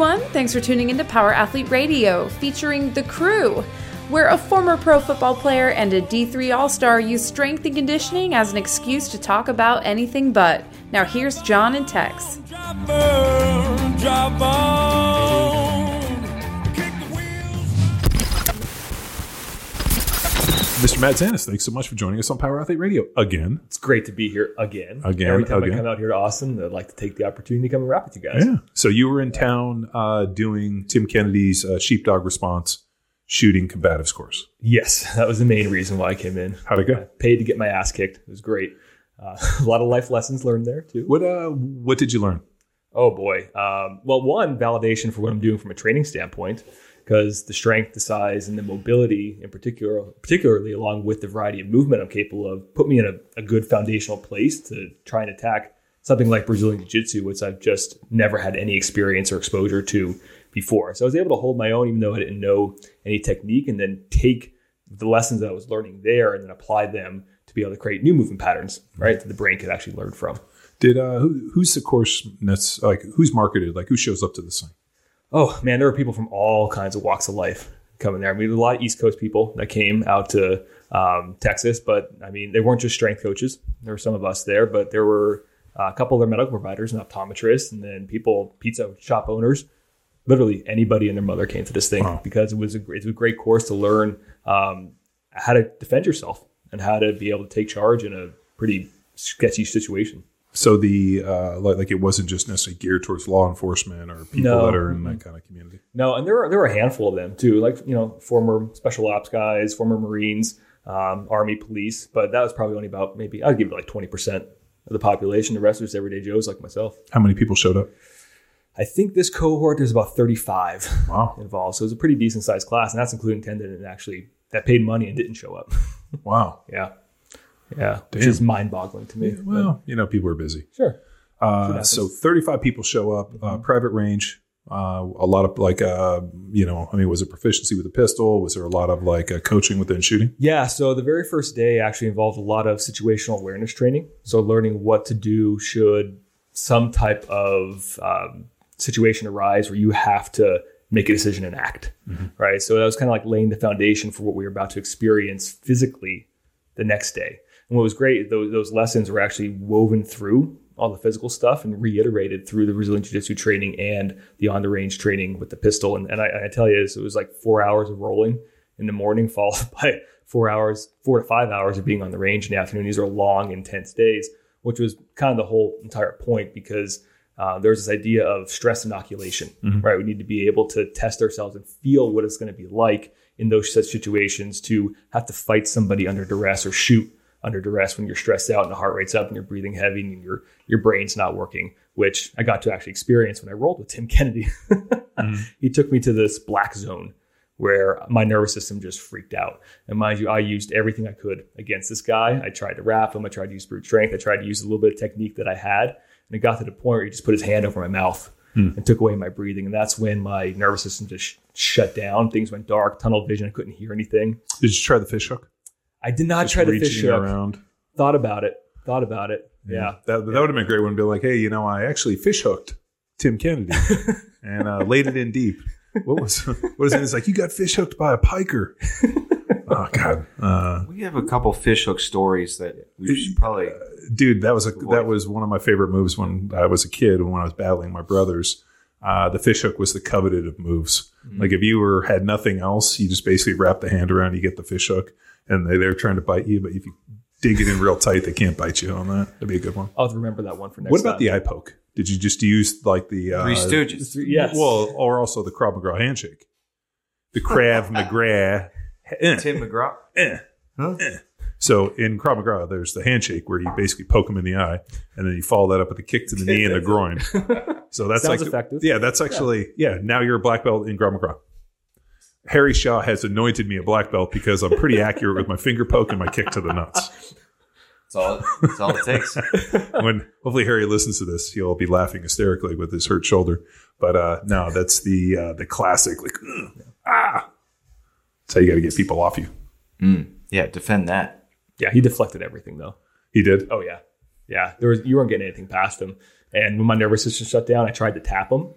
everyone. Thanks for tuning into Power Athlete Radio, featuring The Crew, where a former pro football player and a D3 All Star use strength and conditioning as an excuse to talk about anything but. Now, here's John and Tex. Mr. Matt Zanis, thanks so much for joining us on Power Athlete Radio again. It's great to be here again. Again, Every time again. I come out here to Austin, I'd like to take the opportunity to come and rap with you guys. Yeah. So you were in town uh, doing Tim Kennedy's uh, sheepdog response shooting combatives course. Yes, that was the main reason why I came in. How'd it go? Paid to get my ass kicked. It was great. Uh, a lot of life lessons learned there too. What uh, What did you learn? Oh boy. Um, well, one validation for what I'm doing from a training standpoint, because the strength, the size, and the mobility, in particular, particularly along with the variety of movement I'm capable of, put me in a, a good foundational place to try and attack something like Brazilian Jiu-Jitsu, which I've just never had any experience or exposure to before. So I was able to hold my own, even though I didn't know any technique, and then take the lessons that I was learning there and then apply them to be able to create new movement patterns, right? That the brain could actually learn from. Did uh, who, who's the course? That's like who's marketed? Like who shows up to this thing? Oh man, there were people from all kinds of walks of life coming there. I mean, a lot of East Coast people that came out to um, Texas, but I mean, they weren't just strength coaches. There were some of us there, but there were uh, a couple of their medical providers and optometrists, and then people, pizza shop owners. Literally anybody and their mother came to this thing Wow. because it was a, it's a great course to learn um, how to defend yourself and how to be able to take charge in a pretty sketchy situation. So the uh, like, like it wasn't just necessarily geared towards law enforcement or people No. that are in that kind of community. No, and there were there were a handful of them too, like you know, former special ops guys, former Marines, um, Army, police. But that was probably only about maybe I'd give it like twenty percent of the population. The rest was everyday Joes like myself. How many people showed up? I think this cohort there's about thirty five Wow, involved, so it was a pretty decent sized class, and that's including ten that actually that paid money and didn't show up. wow. yeah, yeah, which Damn. is mind boggling to me. Well, you know, people are busy. Sure. Uh, so 35 people show up, uh, private range. Uh, a lot of like, uh, you know, I mean, was it proficiency with a pistol? Was there a lot of like uh, coaching within shooting? Yeah, so the very first day actually involved a lot of situational awareness training. So learning what to do should some type of um, situation arise where you have to make a decision and act, right? So that was kind of like laying the foundation for what we were about to experience physically the next day. And what was great, those, those lessons were actually woven through all the physical stuff and reiterated through the Brazilian Jiu Jitsu training and the on the range training with the pistol. And, and I, I tell you, it was like four hours of rolling in the morning, followed by four hours, four to five hours of being on the range in the afternoon. These are long, intense days, which was kind of the whole entire point because uh, there's this idea of stress inoculation, right? We need to be able to test ourselves and feel what it's going to be like in those such situations to have to fight somebody under duress or shoot under duress when you're stressed out and the heart rate's up and you're breathing heavy and your your brain's not working, which I got to actually experience when I rolled with Tim Kennedy. Mm-hmm. He took me to this black zone where my nervous system just freaked out. And mind you, I used everything I could against this guy. I tried to wrap him. I tried to use brute strength. I tried to use a little bit of technique that I had. And it got to the point where he just put his hand over my mouth hmm. and took away my breathing. And that's when my nervous system just sh- shut down. Things went dark, tunnel vision. I couldn't hear anything. Did you try the fish hook? I did not Just try to fish hook. around. Thought about it. Thought about it. Yeah. That, that would have been a great one to be like, hey, you know, I actually fish hooked Tim Kennedy and uh, laid it in deep. What was what is it? It's like you got fish hooked by a piker. oh God, uh, We have a couple fish hook stories that we should probably. dude, that was a that was one of my favorite moves when I was a kid. And when I was battling my brothers, uh, the fish hook was the coveted of moves. Like if you were had nothing else, you just basically wrap the hand around, you get the fish hook, and they they're trying to bite you. But if you dig it in real tight, they can't bite you on that. That'd be a good one. I'll have to remember that one for next time. What about time. the eye poke? Did you just use like the uh, Three Stooges. Yes. Well, or also the Krav Maga handshake, the Krav McGrath. eh, Tim McGraw. eh, Huh? eh. So in Krav Maga, there's the handshake where you basically poke him in the eye, and then you follow that up with a kick to the knee and the groin. So that's Sounds like, effective. Yeah, that's actually yeah. Now you're a black belt in Krav Maga. Harry Shaw has anointed me a black belt because I'm pretty accurate with my finger poke and my kick to the nuts. That's all. That's all it takes. when hopefully Harry listens to this, he'll be laughing hysterically with his hurt shoulder. But uh, no, that's the uh, the classic like "Ugh, ah. That's how you got to get people off you. Mm. Yeah, defend that. Yeah, he deflected everything though. He did. Oh yeah, yeah. There was you weren't getting anything past him. And when my nervous system shut down, I tried to tap him,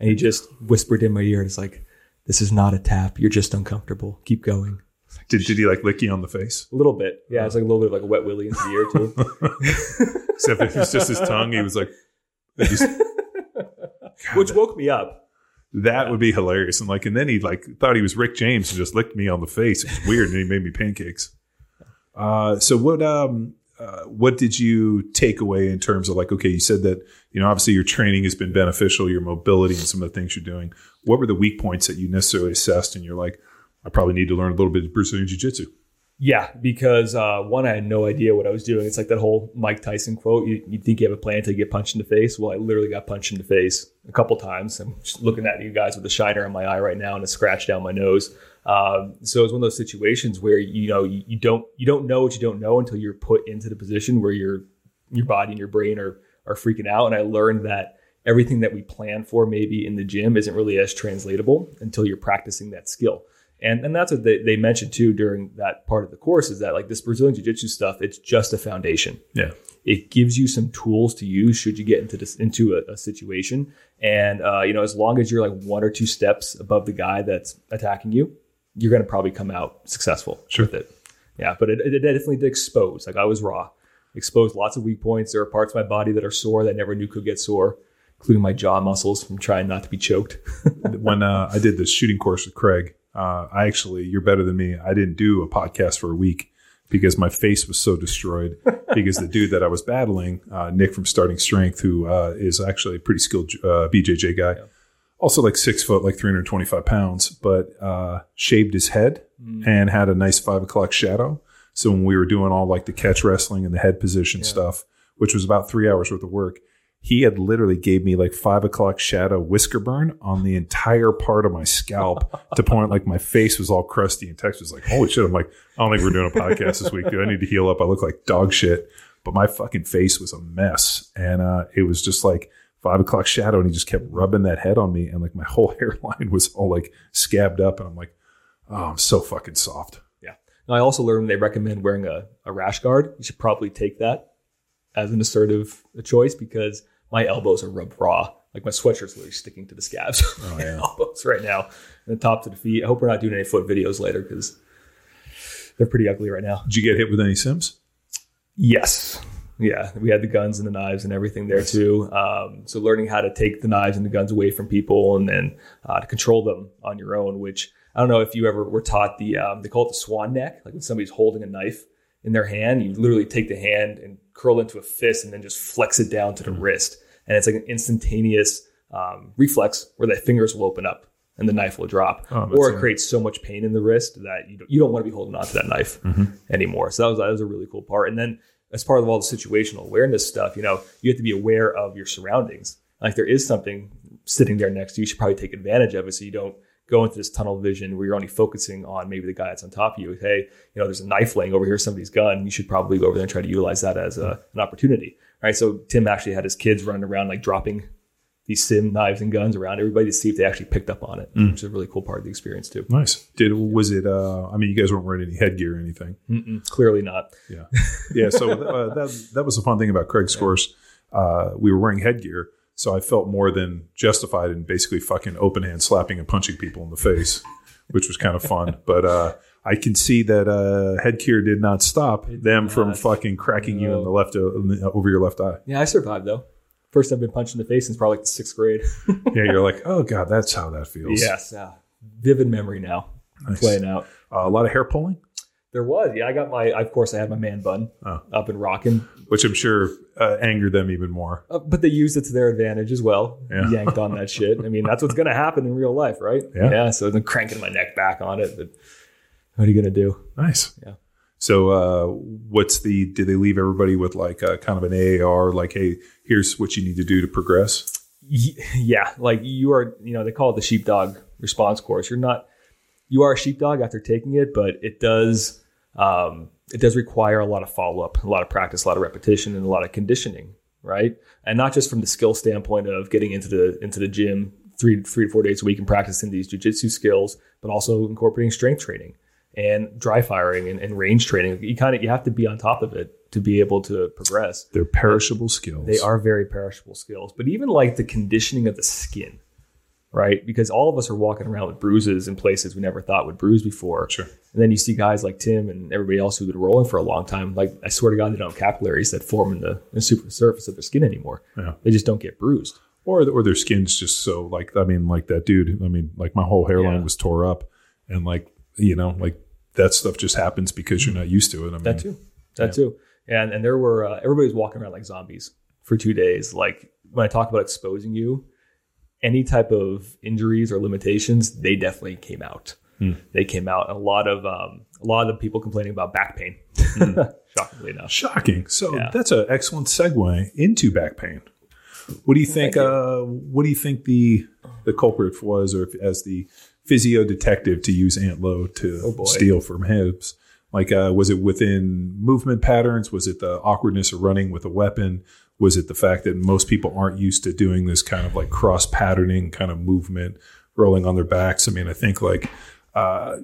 And he just whispered in my ear, and it's like, "This is not a tap. You're just uncomfortable. Keep going." Did, did he like lick you on the face? A little bit, yeah. It's like a little bit of like a wet willy into the ear too. Except if it was just his tongue, he was like, just- which woke me up. that would be hilarious. And like, and then he like thought he was Rick James and just licked me on the face. It was weird, and he made me pancakes. Uh, so what um uh, what did you take away in terms of like okay you said that you know obviously your training has been beneficial your mobility and some of the things you're doing. What were the weak points that you necessarily assessed and you're like i probably need to learn a little bit of brazilian jiu-jitsu Yeah, because uh, one, I had no idea what I was doing. It's like that whole Mike Tyson quote: "You, you think you have a plan until you get punched in the face." Well, I literally got punched in the face a couple times. I'm just looking at you guys with a shiner on my eye right now and a scratch down my nose. Um, so it's one of those situations where you know you, you don't you don't know what you don't know until you're put into the position where your your body and your brain are are freaking out. And I learned that everything that we plan for maybe in the gym isn't really as translatable until you're practicing that skill. And, and that's what they, they mentioned too during that part of the course is that like this Brazilian Jiu Jitsu stuff, it's just a foundation. yeah It gives you some tools to use should you get into this into a, a situation. And uh, you know, as long as you're like one or two steps above the guy that's attacking you, you're going to probably come out successful Sure. with it. Yeah, but it, it definitely did expose. Like I was raw, exposed lots of weak points. There are parts of my body that are sore that I never knew could get sore, including my jaw muscles from trying not to be choked. when uh, I did the shooting course with Craig, uh, I actually, you're better than me. I didn't do a podcast for a week because my face was so destroyed. because the dude that I was battling, uh, Nick from Starting Strength, who uh, is actually a pretty skilled uh, BJJ guy, also like six foot, like 325 pounds, but uh, shaved his head and had a nice five o'clock shadow. So when we were doing all like the catch wrestling and the head position stuff, which was about three hours worth of work, he had literally gave me like five o'clock shadow whisker burn on the entire part of my scalp to point like my face was all crusty and Tex was like, holy shit. I'm like, I don't think we're doing a podcast this week, dude. I need to heal up. I look like dog shit. But my fucking face was a mess. And uh, it was just like five o'clock shadow. And he just kept rubbing that head on me. And like my whole hairline was all like scabbed up. And I'm like, oh, I'm so fucking soft. Yeah. Now, I also learned they recommend wearing a, a rash guard. You should probably take that as an assertive choice because my elbows are rubbed raw. Like my sweatshirt's literally sticking to the scabs my yeah. elbows right now, and the top to the feet. I hope we're not doing any foot videos later because they're pretty ugly right now. Did you get hit with any Sims? Yes. Yeah, we had the guns and the knives and everything there too. Um, so learning how to take the knives and the guns away from people and then uh, to control them on your own. Which I don't know if you ever were taught the um, they call it the swan neck. Like when somebody's holding a knife in their hand, you literally take the hand and curl into a fist and then just flex it down to the wrist, and it's like an instantaneous um, reflex where the fingers will open up and the knife will drop, Oh, or it creates so much pain in the wrist that you don't, you don't want to be holding on to that knife anymore. So that was that was a really cool part. And then as part of all the situational awareness stuff, you know, you have to be aware of your surroundings. Like there is something sitting there next to you, you should probably take advantage of it so you don't go into this tunnel vision where you're only focusing on maybe the guy that's on top of you. Hey, you know, there's a knife laying over here, somebody's gun. You should probably go over there and try to utilize that as a, an opportunity. Right. So Tim actually had his kids running around like dropping these sim knives and guns around everybody to see if they actually picked up on it, which is a really cool part of the experience too. Nice. Did was it? Uh, I mean, you guys weren't wearing any headgear or anything. Mm-mm, clearly not. Yeah, yeah. So uh, that that was the fun thing about Craig's course. Uh, we were wearing headgear, so I felt more than justified in basically fucking open hand slapping and punching people in the face, which was kind of fun. But uh, I can see that uh, headgear did not stop them from not. fucking cracking you in the left uh, over your left eye. Yeah, I survived though. First I've been punched in the face since probably like the sixth grade. Yeah, you're like, oh god, that's how that feels. yes, yeah. vivid memory now Nice. playing out. Uh, a lot of hair pulling, There was, yeah. I got my, of course, I had my man bun Oh. up and rocking, which I'm sure uh, angered them even more. uh, but they used it to their advantage as well. Yeah. Yanked on that shit. I mean, that's what's going to happen in real life, right? Yeah. So then cranking my neck back on it, but what are you going to do? Nice. Yeah. So, uh, what's the? Did they leave everybody with like a, kind of an AAR? Like, hey, here's what you need to do to progress. Yeah, like you are, you know, they call it the sheepdog response course. You're not, you are a sheepdog after taking it, but it does, um, it does require a lot of follow up, a lot of practice, a lot of repetition, and a lot of conditioning, right? And not just from the skill standpoint of getting into the into the gym three three to four days a week and practicing these jujitsu skills, but also incorporating strength training and dry firing and, and range training. You kind of you have to be on top of it to be able to progress. They're perishable skills. They are very perishable skills, but even like the conditioning of the skin, right? Because all of us are walking around with bruises in places we never thought would bruise before. Sure. And then you see guys like Tim and everybody else who've been rolling for a long time. Like I swear to God, they don't have capillaries that form in the, in the super surface of their skin anymore. Yeah. They just don't get bruised. or or their skin's just so like I mean like that dude I mean like my whole hairline Yeah. was tore up and like you know like that stuff just happens because you're not used to it I mean That too. That too. And and there were uh, everybody was walking around like zombies for two days. Like when I talk about exposing you, any type of injuries or limitations, they definitely came out. They came out. A lot of um, a lot of the people complaining about back pain. Shockingly enough. shocking so Yeah. that's an excellent segue into back pain what do you think uh what do you think the the culprit was or if, as the physio detective to use Aunt Lo to Oh, steal from Hibbs like uh was it within movement patterns was it the awkwardness of running with a weapon was it the fact that most people aren't used to doing this kind of like cross patterning kind of movement rolling on their backs i mean i think like uh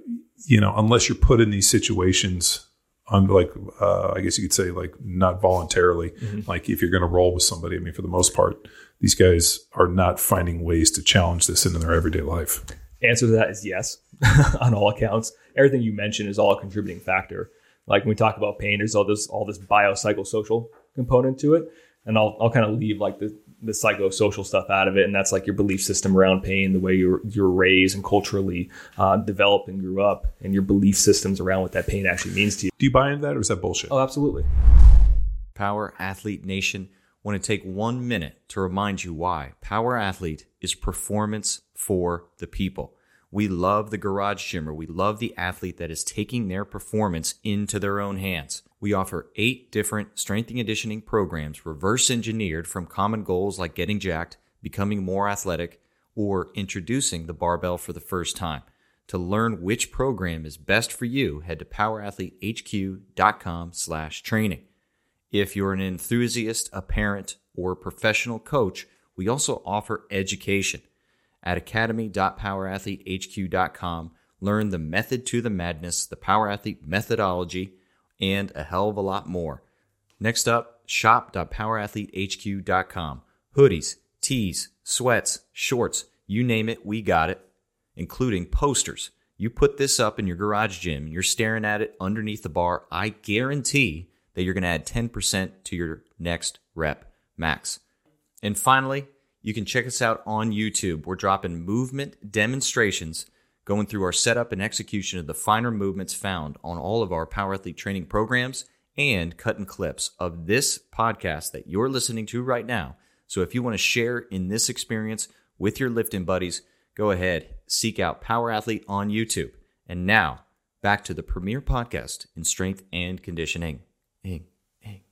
you know unless you're put in these situations on like uh, I guess you could say like not voluntarily. Like if you're going to roll with somebody, I mean, for the most part, these guys are not finding ways to challenge this into their everyday life. Answer to that is yes, on all accounts. Everything you mentioned is all a contributing factor. Like when we talk about pain, there's all this all this biopsychosocial component to it, and I'll I'll kind of leave like the the psychosocial stuff out of it, and that's like your belief system around pain, the way you're you're raised and culturally uh, developed and grew up, and your belief systems around what that pain actually means to you. Do you buy into that, or is that bullshit? Oh, absolutely. Power Athlete Nation want to take one minute to remind you why Power Athlete is performance for the people. We love the garage gymmer. We love the athlete that is taking their performance into their own hands. We offer eight different strength and conditioning programs reverse engineered from common goals like getting jacked, becoming more athletic, or introducing the barbell for the first time. To learn which program is best for you, head to powerathletehq.com slash training. If you're an enthusiast, a parent, or a professional coach, we also offer education. At academy.powerathletehq.com, learn the method to the madness, the Power Athlete methodology, and a hell of a lot more. Next up, shop.powerathletehq.com. Hoodies, tees, sweats, shorts, you name it, we got it, including posters. You put this up in your garage gym, you're staring at it underneath the bar, I guarantee that you're going to add 10% to your next rep max. And finally, you can check us out on YouTube. We're dropping movement demonstrations going through our setup and execution of the finer movements found on all of our Power Athlete training programs and cutting clips of this podcast that you're listening to right now. So if you want to share in this experience with your lifting buddies, go ahead, seek out Power Athlete on YouTube. And now, back to the premier podcast in strength and conditioning. Ing, ing.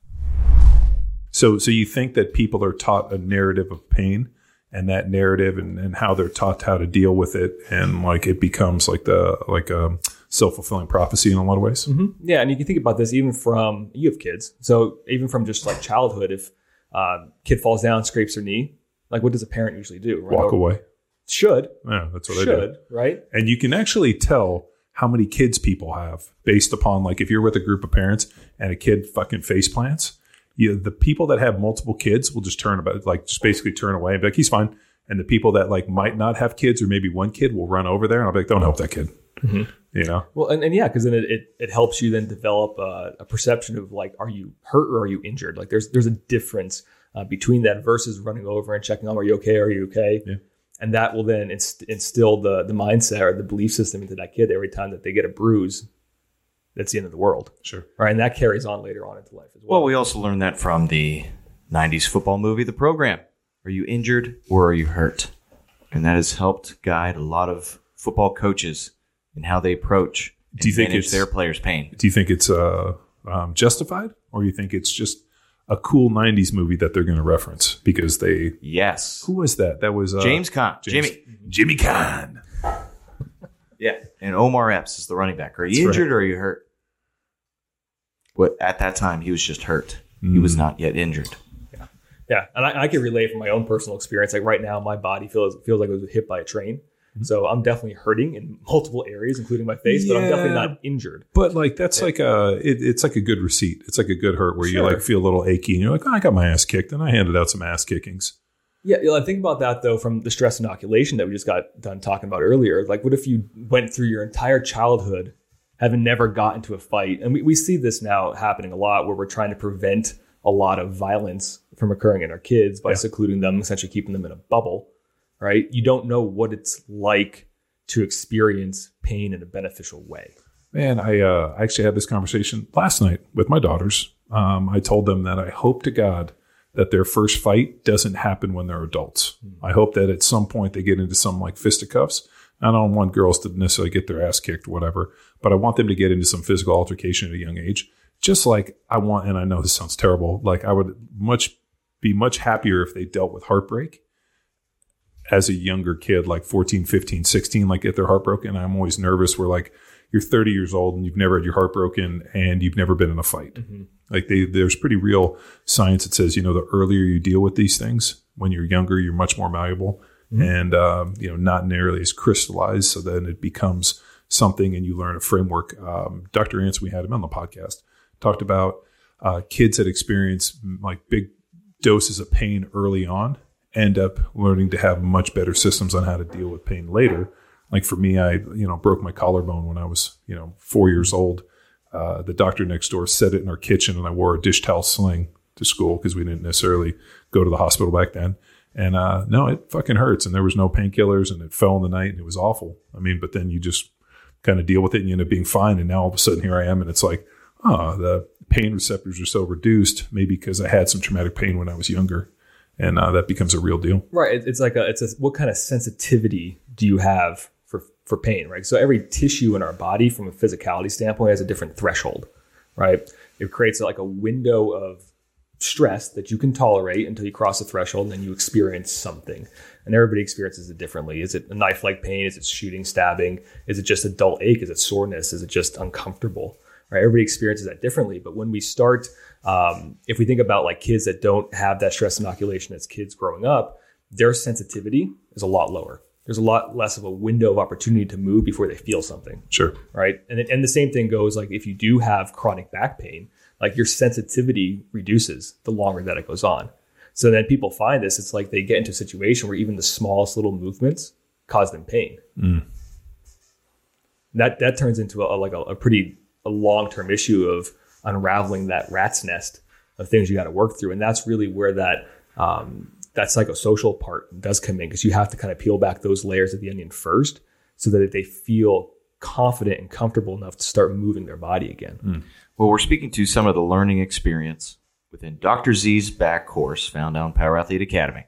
So, so you think that people are taught a narrative of pain, and that narrative, and, and how they're taught how to deal with it, and like it becomes like the like a self fulfilling prophecy in a lot of ways. Yeah, and you can think about this even from you have kids, so even from just like childhood, if uh, kid falls down, scrapes their knee, like what does a parent usually do? Run Walk away. Should Yeah, that's what I do. should right? and you can actually tell how many kids people have based upon like if you're with a group of parents and a kid fucking face plants you the people that have multiple kids will just turn about like just basically turn away and be like he's fine and the people that like might not have kids or maybe one kid will run over there and i'll be like don't help that kid you know Well, and, and yeah, because then it, it, it helps you then develop a, a perception of like, are you hurt or are you injured? Like, there's there's a difference uh, between that versus running over and checking, oh, are you okay? Are you okay? Yeah. And that will then inst- instill the the mindset or the belief system into that kid every time that they get a bruise. That's the end of the world, sure right? And that carries on later on into life as well. Well, we also learned that from the 90s football movie, The Program. Are you injured or are you hurt? And that has helped guide a lot of football coaches in how they approach Do you think manage it's- their players' pain. do you think it's uh um, justified or you think it's just a cool 90s movie that they're going to reference because they Yes. who was that that was uh, James Caan. James- Jimmy. jimmy Caan. Yeah. And Omar Epps is the running back. Are you That's right. injured or are you hurt? But at that time, he was just hurt. He Mm. was not yet injured. Yeah, yeah, and I, I can relate from my own personal experience. Like right now, my body feels feels like it was hit by a train. Mm-hmm. So I'm definitely hurting in multiple areas, including my face, but I'm definitely not injured. But like that's like a it, it's like a good receipt. It's like a good hurt where you like feel a little achy and you're like, oh, I got my ass kicked and I handed out some ass kickings. Yeah, you know, I think about that though from the stress inoculation that we just got done talking about earlier. Like, what if you went through your entire childhood having never got into a fight? And we, we see this now happening a lot where we're trying to prevent a lot of violence from occurring in our kids by secluding them, essentially keeping them in a bubble, right? You don't know what it's like to experience pain in a beneficial way. Man, I uh, actually had this conversation last night with my daughters. Um, I told them that I hope to God that their first fight doesn't happen when they're adults. I hope that at some point they get into some like fisticuffs. I don't want girls to necessarily get their ass kicked, whatever, but I want them to get into some physical altercation at a young age. Just like I want, and I know this sounds terrible, like I would much be much happier if they dealt with heartbreak as a younger kid, like 14, 15, 16, like if they're heartbroken. I'm always nervous. We're like, you're 30 years old and you've never had your heart broken and you've never been in a fight. Like they, there's pretty real science that says, you know, the earlier you deal with these things when you're younger, you're much more malleable and, um, you know, not nearly as crystallized. So then it becomes something and you learn a framework. Um, Dr. Ants, we had him on the podcast, talked about uh, kids that experience mm, like big doses of pain early on end up learning to have much better systems on how to deal with pain later. Like for me, I you know broke my collarbone when I was you know four years old. Uh, the doctor next door set it in our kitchen, and I wore a dish towel sling to school because we didn't necessarily go to the hospital back then. And uh, no, it fucking hurts, and there was no painkillers, and it fell in the night, and it was awful. I mean, but then you just kind of deal with it, and you end up being fine. And now all of a sudden, here I am, and it's like, oh, the pain receptors are so reduced, maybe because I had some traumatic pain when I was younger, and uh, that becomes a real deal. Right. It's like a, it's a, what kind of sensitivity do you have for, for pain, right? So every tissue in our body from a physicality standpoint has a different threshold, right? It creates like a window of stress that you can tolerate until you cross the threshold and then you experience something. And everybody experiences it differently. Is it a knife like pain? Is it shooting, stabbing? Is it just a dull ache? Is it soreness? Is it just uncomfortable? Right? Everybody experiences that differently. But when we start, um, if we think about like kids that don't have that stress inoculation as kids growing up, their sensitivity is a lot lower. There's a lot less of a window of opportunity to move before they feel something Sure. right? And and the same thing goes like if you do have chronic back pain, like your sensitivity reduces the longer that it goes on. So then people find this, it's like they get into a situation where even the smallest little movements cause them pain. That that turns into a, like a, a pretty a long term issue of unraveling that rat's nest of things you got to work through, and that's really where that um, that psychosocial part does come in because you have to kind of peel back those layers of the onion first, so that they feel confident and comfortable enough to start moving their body again. Well, we're speaking to some of the learning experience within Dr. Z's back course found on Power Athlete Academy.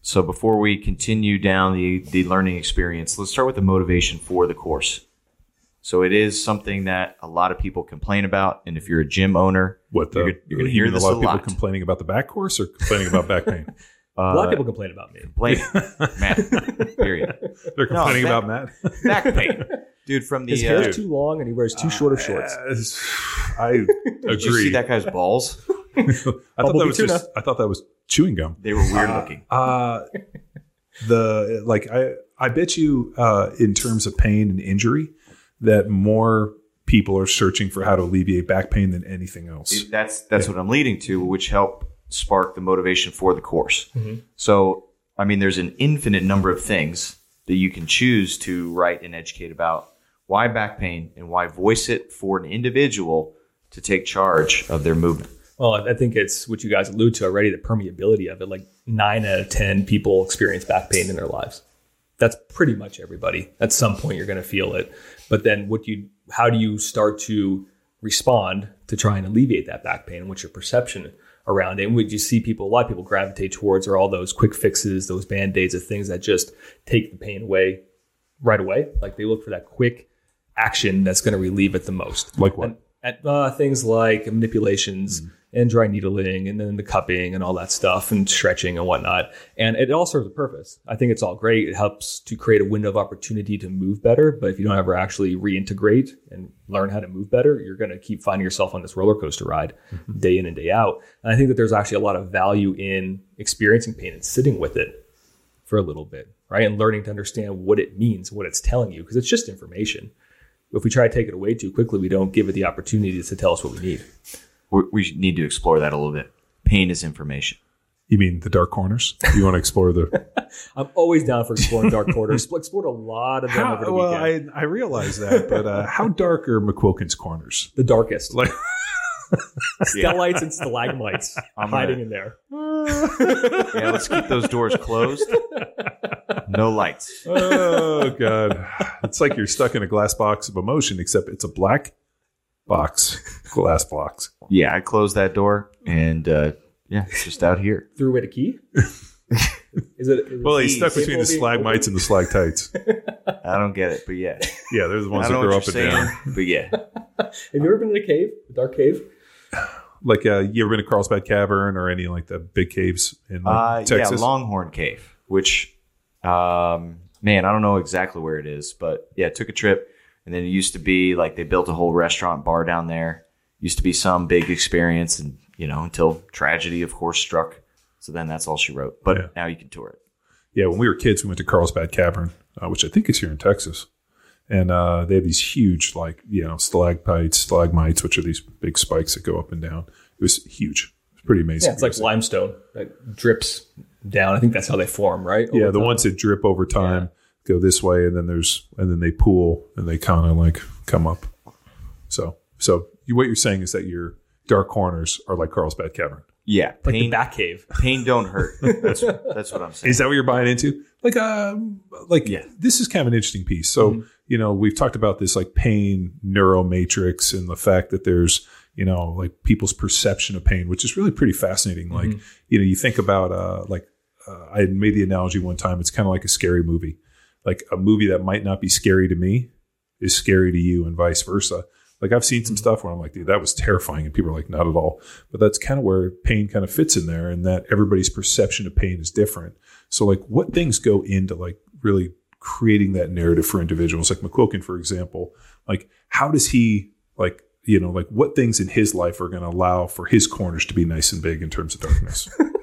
So before we continue down the, the learning experience, let's start with the motivation for the course. So it is something that a lot of people complain about, and if you're a gym owner, What the? you're, you're going to hear this a lot a of people lot. complaining about the back course or complaining about back pain. Uh, a lot of people complain about me. Complain, Matt. Period. They're complaining back- about Matt. Back pain, dude. From the His uh, hair's too long and he wears too short of shorts. Uh, I agree. did you see that guy's balls? I thought Bumblebee that was tuna. just. I thought that was chewing gum. They were weird looking. Uh, the like I I bet you uh, in terms of pain and injury that more people are searching for how to alleviate back pain than anything else. That's that's what I'm leading to, which helped spark the motivation for the course. Mm-hmm. So, I mean, there's an infinite number of things that you can choose to write and educate about why back pain and why voice it for an individual to take charge of their movement. Well, I think it's what you guys allude to already the permeability of it. Like nine out of 10 people experience back pain in their lives. That's pretty much everybody. At some point, you're going to feel it. But then, what you, how do you start to respond to try and alleviate that back pain? What's your perception around it? And what you see people, a lot of people gravitate towards are all those quick fixes, those band aids, of things that just take the pain away right away. Like they look for that quick action that's going to relieve it the most Like what? and, and, uh, things like manipulations and dry needling and then the cupping and all that stuff and stretching and whatnot. And it all serves a purpose. I think it's all great. It helps to create a window of opportunity to move better. But if you don't ever actually reintegrate and learn how to move better, you're going to keep finding yourself on this roller coaster ride day in and day out. And I think that there's actually a lot of value in experiencing pain and sitting with it for a little bit, right? And learning to understand what it means, what it's telling you, because it's just information. If we try to take it away too quickly, we don't give it the opportunity to tell us what we need. We we need to explore that a little bit. Pain is information. You mean the dark corners? You want to explore the? I'm always down for exploring dark corners. Explored a lot of them over the well, weekend. I I realize that, but uh, how dark are McQuilkin's corners? the darkest. Like, Stellites and stalagmites I'm hiding gonna- in there. Yeah, let's keep those doors closed. No lights. oh god, it's like you're stuck in a glass box of emotion, except it's a black box, glass box. Yeah, I closed that door and uh, yeah, it's just out here. Threw away the key. Is it? Is it Well, he's stuck between the of being stalagmites and the stalactites. I don't get it, but yeah. Yeah, they're the I ones that don't know go what up and saying, down. but yeah. Have you ever been in a cave, a dark cave? Like, uh, you ever been to Carlsbad Cavern or any like the big caves in like, Uh, yeah, Longhorn Cave, which, um, man, I don't know exactly where it is, but yeah, took a trip. And then it used to be like they built a whole restaurant bar down there. Used to be some big experience, and you know, until tragedy, of course, struck. So then that's all she wrote. But Yeah. now you can tour it. yeah, when we were kids, we went to Carlsbad Cavern, uh, which I think is here in Texas. And uh, they have these huge, like, you know, stalactites, stalagmites, which are these big spikes that go up and down. It was huge. It's pretty amazing. Yeah, it's like limestone that drips down. I think that's how they form, right? yeah, the time. ones that drip over time go this way, and then there's, and then they pool and they kind of like come up. So, so you, what you're saying is that your dark corners are like Carlsbad Cavern. Yeah, like the pain, back cave. pain don't hurt. That's that's what I'm saying. Is that what you're buying into? Like, um, like Yeah. this is kind of an interesting piece. So, Mm-hmm. you know, we've talked about this like pain neuromatrix and the fact that there's, you know, like people's perception of pain, which is really pretty fascinating. Like, Mm-hmm. you know, you think about, uh, like, uh, I had made the analogy one time. It's kind of like a scary movie. Like a movie that might not be scary to me is scary to you, and vice versa. Like I've seen some stuff where I'm like, dude, that was terrifying, and people are like, not at all. But that's kind of where pain kind of fits in there, and that everybody's perception of pain is different. So like, what things go into like really creating that narrative for individuals? Like McQuilkin, for example, like how does he like you know like what things in his life are going to allow for his corners to be nice and big in terms of darkness?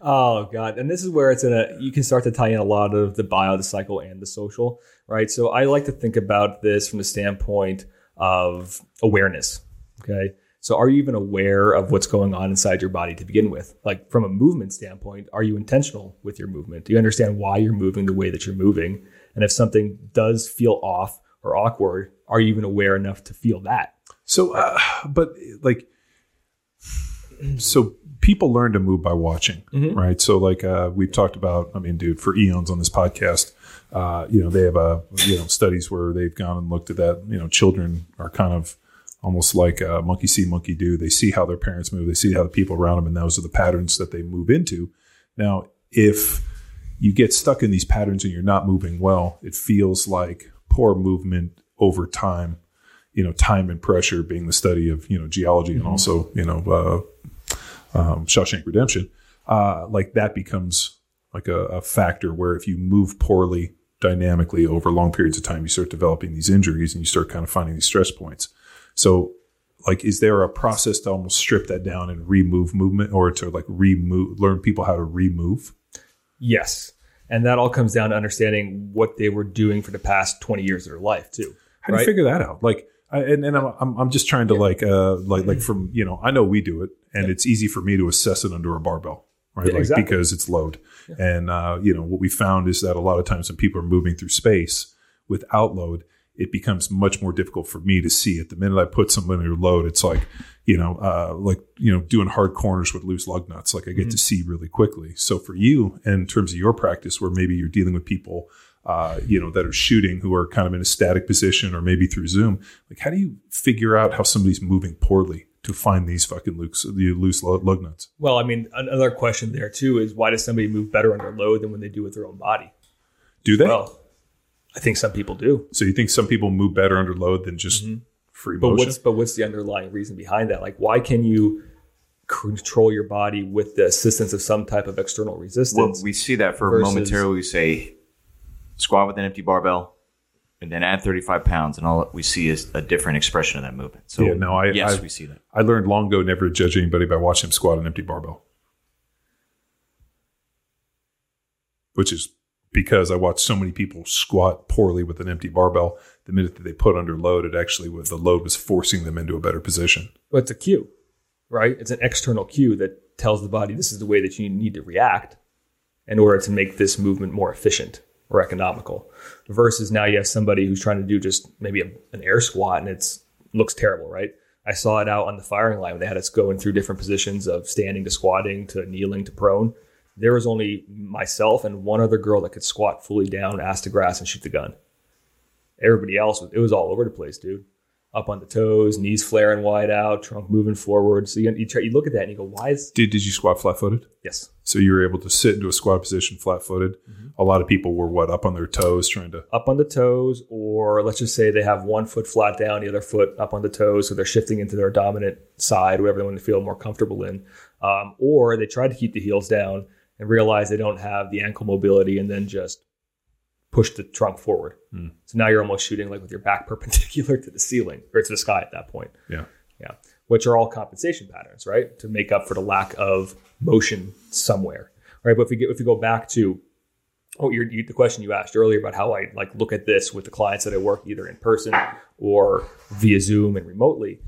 Oh god, and this is where it's in a you can start to tie in a lot of the bio, the psycho, and the social, right? So I like to think about this from the standpoint of awareness. Okay. So are you even aware of what's going on inside your body to begin with? Like from a movement standpoint, are you intentional with your movement? Do you understand why you're moving the way that you're moving? And if something does feel off or awkward, are you even aware enough to feel that? So, uh, but like, so people learn to move by watching, right? So, like, uh, we've talked about, I mean, dude, for eons on this podcast, uh, you know, they have, uh, you know, studies where they've gone and looked at that, you know, children are kind of almost like uh, monkey see, monkey do. They see how their parents move, they see how the people around them, and those are the patterns that they move into. Now, if you get stuck in these patterns and you're not moving well, it feels like poor movement over time you know, time and pressure being the study of, you know, geology and also, you know, uh, um, Shawshank Redemption, uh, like that becomes like a, a factor where if you move poorly dynamically over long periods of time, you start developing these injuries and you start kind of finding these stress points. So, like, is there a process to almost strip that down and remove movement or to like remove, learn people how to remove? Yes. And that all comes down to understanding what they were doing for the past 20 years of their life, too. How do you figure that out? Like, I, and, and I'm, I'm, I'm just trying to like, uh, like, like from, you know, I know we do it and it's easy for me to assess it under a barbell, right? Yeah, like, exactly. because it's load. And, uh, you know, what we found is that a lot of times when people are moving through space without load, it becomes much more difficult for me to see it. The minute I put something under load, it's like, you know, uh, like, you know, doing hard corners with loose lug nuts. Like I get to see really quickly. So for you, in terms of your practice, where maybe you're dealing with people, uh, you know, that are shooting who are kind of in a static position or maybe through Zoom, like how do you figure out how somebody's moving poorly to find these fucking loose, the loose lug lug nuts? Well, I mean, another question there, too, is why does somebody move better under load than when they do with their own body? Do they? Well, I think some people do. so you think some people move better under load than just free Mm-hmm. But motion? what's but what's the underlying reason behind that? Like, why can you control your body with the assistance of some type of external resistance? Well, we see that for versus- momentarily. We say squat with an empty barbell, and then add 35 pounds, and all we see is a different expression of that movement. So, Yeah, no, I- yes, I- we see that. I learned long ago never to judge anybody by watching them squat an empty barbell. Which is because I watched so many people squat poorly with an empty barbell. The minute that they put under load, it actually was the load was forcing them into a better position. But it's a cue, right? It's an external cue that tells the body this is the way that you need to react in order to make this movement more efficient or economical. Versus now you have somebody who's trying to do just maybe a, an air squat and it's looks terrible, right? I saw it out on the firing line when they had us going through different positions of standing to squatting to kneeling to prone. There was only myself and one other girl that could squat fully down, ass to grass, and shoot the gun. Everybody else, it was all over the place, dude up on the toes, knees flaring wide out, trunk moving forward. So you, you, try, you look at that and you go, why is. Did, did you squat flat footed? Yes. So you were able to sit into a squat position flat footed. Mm-hmm. A lot of people were what, up on their toes trying to. Up on the toes, or let's just say they have one foot flat down, the other foot up on the toes. So they're shifting into their dominant side, whatever they want to feel more comfortable in. Um, or they try to keep the heels down and realize they don't have the ankle mobility and then just push the trunk forward. Mm. So now you're almost shooting like with your back perpendicular to the ceiling or to the sky at that point. Yeah. Yeah. Which are all compensation patterns, right? To make up for the lack of motion somewhere. Right. But if we get if we go back to oh you the question you asked earlier about how I like look at this with the clients that I work either in person or via Zoom and remotely,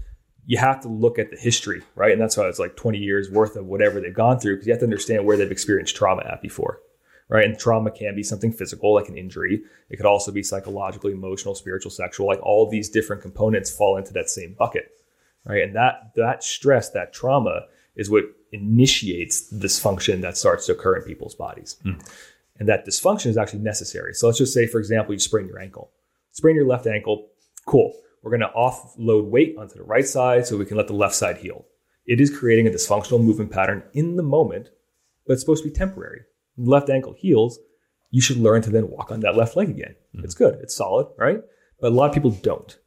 you have to look at the history, right? And that's why it's like 20 years worth of whatever they've gone through because you have to understand where they've experienced trauma at before right? And trauma can be something physical, like an injury. It could also be psychological, emotional, spiritual, sexual. Like all these different components fall into that same bucket, right? And that that stress, that trauma, is what initiates dysfunction that starts to occur in people's bodies. Mm. And that dysfunction is actually necessary. So let's just say, for example, you sprain your ankle. Sprain your left ankle. Cool. We're going to offload weight onto the right side so we can let the left side heal. It is creating a dysfunctional movement pattern in the moment, but it's supposed to be temporary left ankle heals, you should learn to then walk on that left leg again. Mm-hmm. It's good, it's solid, right? But a lot of people don't.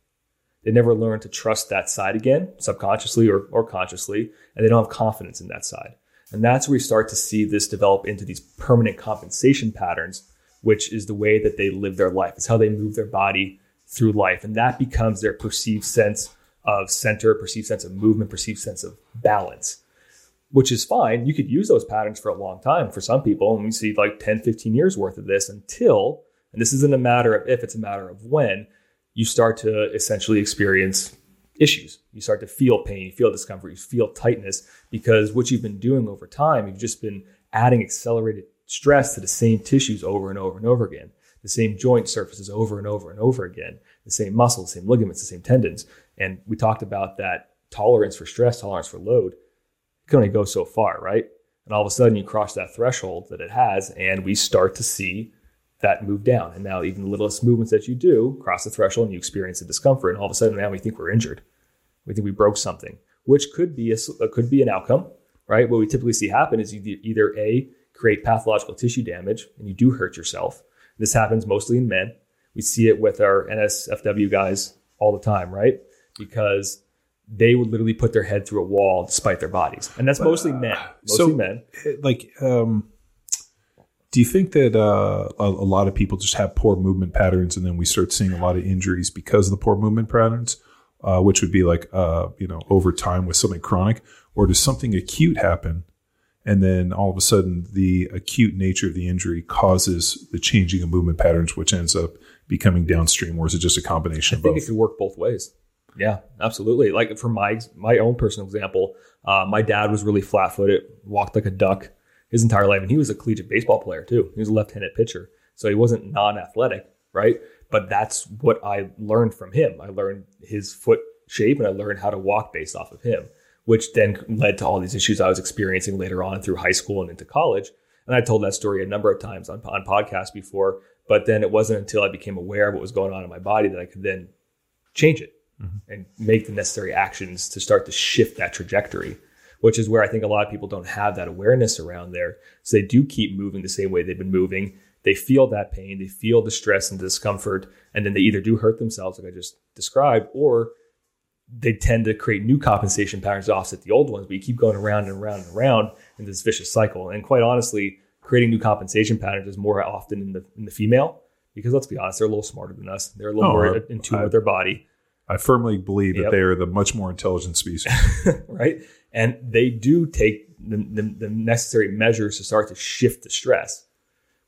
They never learn to trust that side again, subconsciously or, or consciously, and they don't have confidence in that side. And that's where we start to see this develop into these permanent compensation patterns, which is the way that they live their life. It's how they move their body through life. And that becomes their perceived sense of center, perceived sense of movement, perceived sense of balance which is fine. You could use those patterns for a long time for some people. And we see like 10, 15 years worth of this until, and this isn't a matter of if, it's a matter of when, you start to essentially experience issues. You start to feel pain, you feel discomfort, you feel tightness because what you've been doing over time, you've just been adding accelerated stress to the same tissues over and over and over again, the same joint surfaces over and over and over again, the same muscles, the same ligaments, the same tendons. And we talked about that tolerance for stress, tolerance for load can only go so far, right? And all of a sudden you cross that threshold that it has, and we start to see that move down. And now even the littlest movements that you do cross the threshold and you experience the discomfort. And all of a sudden now we think we're injured. We think we broke something, which could be a, uh, could be an outcome, right? What we typically see happen is you either a create pathological tissue damage and you do hurt yourself. This happens mostly in men. We see it with our NSFW guys all the time, right? Because they would literally put their head through a wall despite their bodies, and that's mostly men. Mostly so, men. Like, um, do you think that uh, a, a, lot of people just have poor movement patterns, and then we start seeing a lot of injuries because of the poor movement patterns, uh, which would be like, uh, you know, over time with something chronic, or does something acute happen? And then all of a sudden, the acute nature of the injury causes the changing of movement patterns, which ends up becoming downstream, or is it just a combination I of think both? it could work both ways. Yeah, absolutely. Like for my my own personal example, uh, my dad was really flat footed, walked like a duck his entire life, and he was a collegiate baseball player too. He was a left handed pitcher, so he wasn't non athletic, right? But that's what I learned from him. I learned his foot shape, and I learned how to walk based off of him, which then led to all these issues I was experiencing later on through high school and into college. And I told that story a number of times on on podcasts before. But then it wasn't until I became aware of what was going on in my body that I could then change it mm-hmm. and make the necessary actions to start to shift that trajectory, which is where I think a lot of people don't have that awareness around there. So they do keep moving the same way they've been moving. They feel that pain, they feel the stress and discomfort, and then they either do hurt themselves, like I just described, or they tend to create new compensation patterns to offset the old ones. But you keep going around and around and around in this vicious cycle. And quite honestly, creating new compensation patterns is more often in the in the female because let's be honest, they're a little smarter than us. They're a little oh, more in tune with their body. I firmly believe that they are the much more intelligent species. right. And they do take the, the, the, necessary measures to start to shift the stress.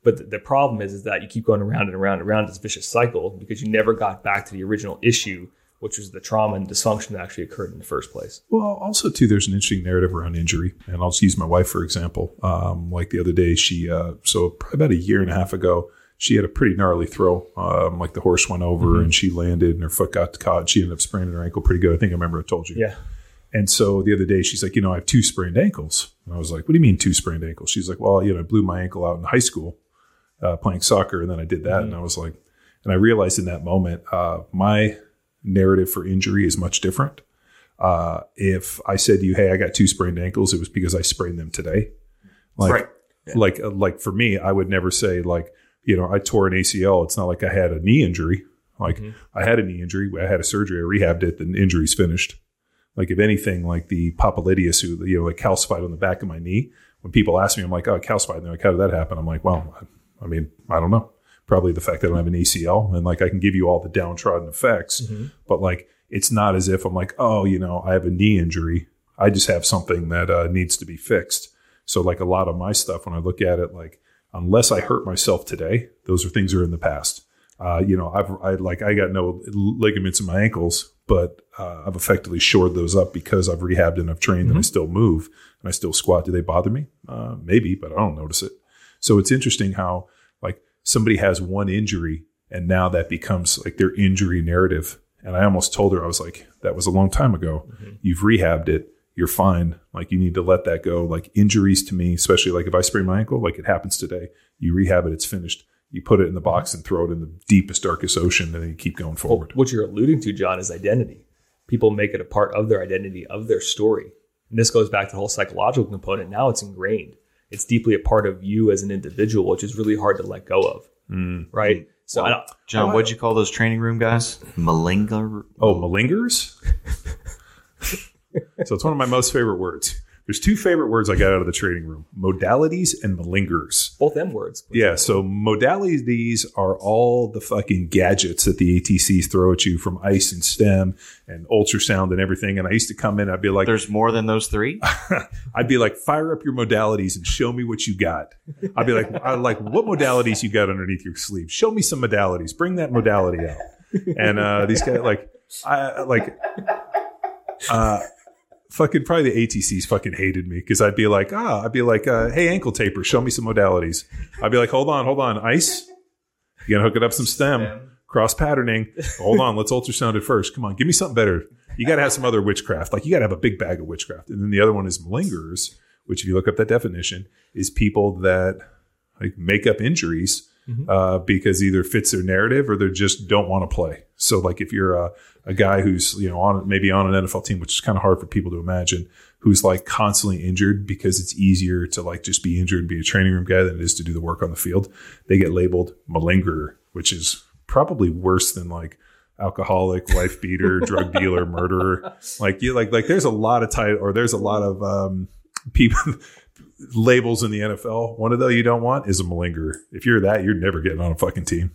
But the, the, problem is, is that you keep going around and around and around this vicious cycle because you never got back to the original issue, which was the trauma and dysfunction that actually occurred in the first place. Well, also too, there's an interesting narrative around injury, and I'll just use my wife for example. Um, like the other day, she uh, so probably about a year and a half ago, she had a pretty gnarly throw. Um, like the horse went over Mm-hmm. and she landed, and her foot got caught. She ended up spraining her ankle pretty good. I think I remember I told you. Yeah. And so the other day, she's like, you know, I have two sprained ankles. And I was like, what do you mean two sprained ankles? She's like, well, you know, I blew my ankle out in high school uh, playing soccer, and then I did that, and I was like, and I realized in that moment, uh, my narrative for injury is much different. Uh, if I said to you, "Hey, I got two sprained ankles," it was because I sprained them today. Like, Right. like, uh, like for me, I would never say like, you know, I tore an ACL. It's not like I had a knee injury. Like I had a knee injury. I had a surgery. I rehabbed it. The injury's finished. Like if anything, like the popliteus, who you know, like calcified on the back of my knee. When people ask me, I'm like, oh, calcified. And they're like, how did that happen? I'm like, well, I, I mean, I don't know. Probably the fact that I don't have an ACL, and like I can give you all the downtrodden effects, but like it's not as if I'm like, oh, you know, I have a knee injury. I just have something that uh, needs to be fixed. So like a lot of my stuff, when I look at it, like unless I hurt myself today, those are things that are in the past. Uh, you know, I've I like I got no ligaments in my ankles, but uh, I've effectively shored those up because I've rehabbed and I've trained and I still move and I still squat. Do they bother me? Uh, maybe, but I don't notice it. So it's interesting how like somebody has one injury and now that becomes like their injury narrative. And I almost told her I was like, that was a long time ago. You've rehabbed it. You're fine. Like you need to let that go. Like injuries to me, especially like if I sprain my ankle, like it happens today. You rehab it. It's finished. You put it in the box and throw it in the deepest, darkest ocean, and then you keep going forward. What you're alluding to, John, is identity. People make it a part of their identity, of their story. And this goes back to the whole psychological component. Now it's ingrained. It's deeply a part of you as an individual, which is really hard to let go of. Mm. Right. So I don't, John, what'd you call those training room guys? Malinga. Oh, malingers? so it's one of my most favorite words. There's two favorite words I got out of the trading room modalities and malingers. both M words. Yeah, so modalities are all the fucking gadgets that the ATCs throw at you from ice and stem and ultrasound and everything. And I used to come in, I'd be like, There's more than those three. I'd be like, fire up your modalities and show me what you got. I'd be like, I like what modalities you got underneath your sleeve. Show me some modalities. Bring that modality out. And uh, these guys, like, I like, uh, fucking probably the ATCs fucking hated me because I'd be like, ah, I'd be like, uh, hey, ankle taper, show me some modalities. I'd be like, hold on, hold on, ice. You gotta hook it up some stem, cross patterning. Hold on, let's ultrasound it first. Come on, give me something better. You gotta have some other witchcraft. Like you gotta have a big bag of witchcraft. And then the other one is malingerers, which if you look up that definition, is people that like make up injuries uh, because either fits their narrative or they just don't want to play. So like if you're a, a guy who's you know on maybe on an NFL team, which is kind of hard for people to imagine, who's like constantly injured because it's easier to like just be injured and be a training room guy than it is to do the work on the field. They get labeled malingerer, which is probably worse than like alcoholic, wife beater, drug dealer, murderer. Like you like like there's a lot of title or there's a lot of um people labels in the NFL. One of those you don't want is a malingerer. If you're that, you're never getting on a fucking team.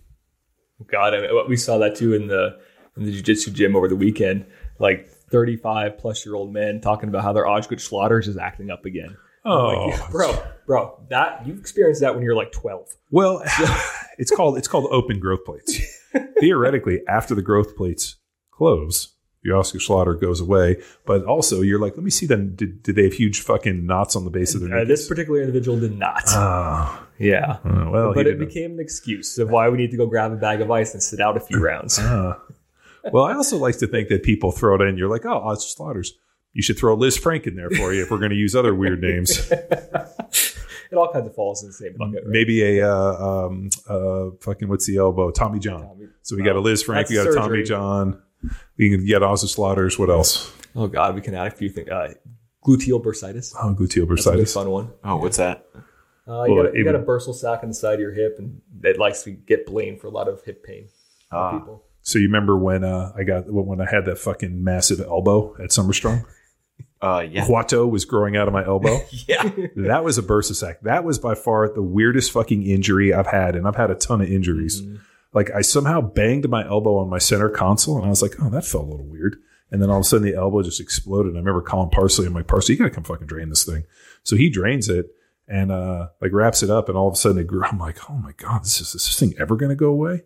God, I mean, we saw that too in the in the jiu-jitsu gym over the weekend. Like 35 plus year old men talking about how their Osgood Schlatters is acting up again. Oh, Like, bro, bro, that you experienced that when you're like 12. well, it's called it's called open growth plates. Theoretically, after the growth plates close, the Oscar slaughter goes away. But also, you're like, let me see them. Did, did they have huge fucking knots on the base of their Uh, this particular individual did not. Oh, yeah. uh, well, but it became an excuse of why we need to go grab a bag of ice and sit out a few rounds. Uh, well, I also like to think that people throw it in. You're like, oh, Oscar slaughters. You should throw Lisfranc in there for you if we're going to use other weird names. It all kind of falls in the same bucket. Right? Maybe a uh, um, uh, fucking what's the elbow? Tommy John. Tommy- So we got a Lisfranc, That's we got a Tommy. John. We can get Oscar slaughters. What else? Oh God, we can add a few things. Uh, gluteal bursitis. Oh, gluteal That's a bursitis. fun one. Oh, what's that? Uh, you, Well, got, a- you got a bursal sac on the side of your hip, and it likes to get blamed for a lot of hip pain. for Ah. people. So you remember when uh, I got when I had that fucking massive elbow at Summerstrong? Uh, yeah. Quato was growing out of my elbow. Yeah. that was a bursa sac. That was by far the weirdest fucking injury I've had, and I've had a ton of injuries. Like I somehow banged my elbow on my center console, and I was like, "Oh, that felt a little weird." And then all of a sudden, the elbow just exploded. And I remember calling Parsley. I'm like, "Parsley, you gotta come fucking drain this thing." So he drains it and uh, like wraps it up, and all of a sudden it grew. I'm like, "Oh my god, this is, is this thing ever gonna go away?"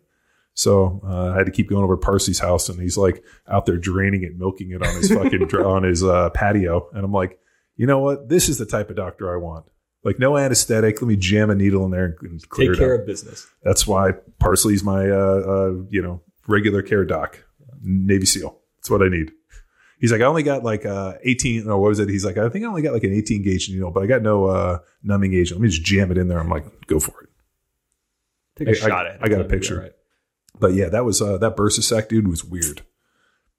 So uh, I had to keep going over to Parsley's house, and he's like out there draining it, milking it on his fucking on his uh, patio, and I'm like, you know what? This is the type of doctor I want. Like no anesthetic. Let me jam a needle in there and clear Take care it of business. That's why Parsley's my uh, uh, you know regular care doc, Navy SEAL. That's what I need. He's like, I only got like uh, 18. Or what was it? He's like, I think I only got like an 18 gauge needle, but I got no uh, numbing agent. Let me just jam it in there. I'm like, go for it. Take a I- shot I- at it. I got a picture. But yeah, that was uh, that bursa sac dude was weird.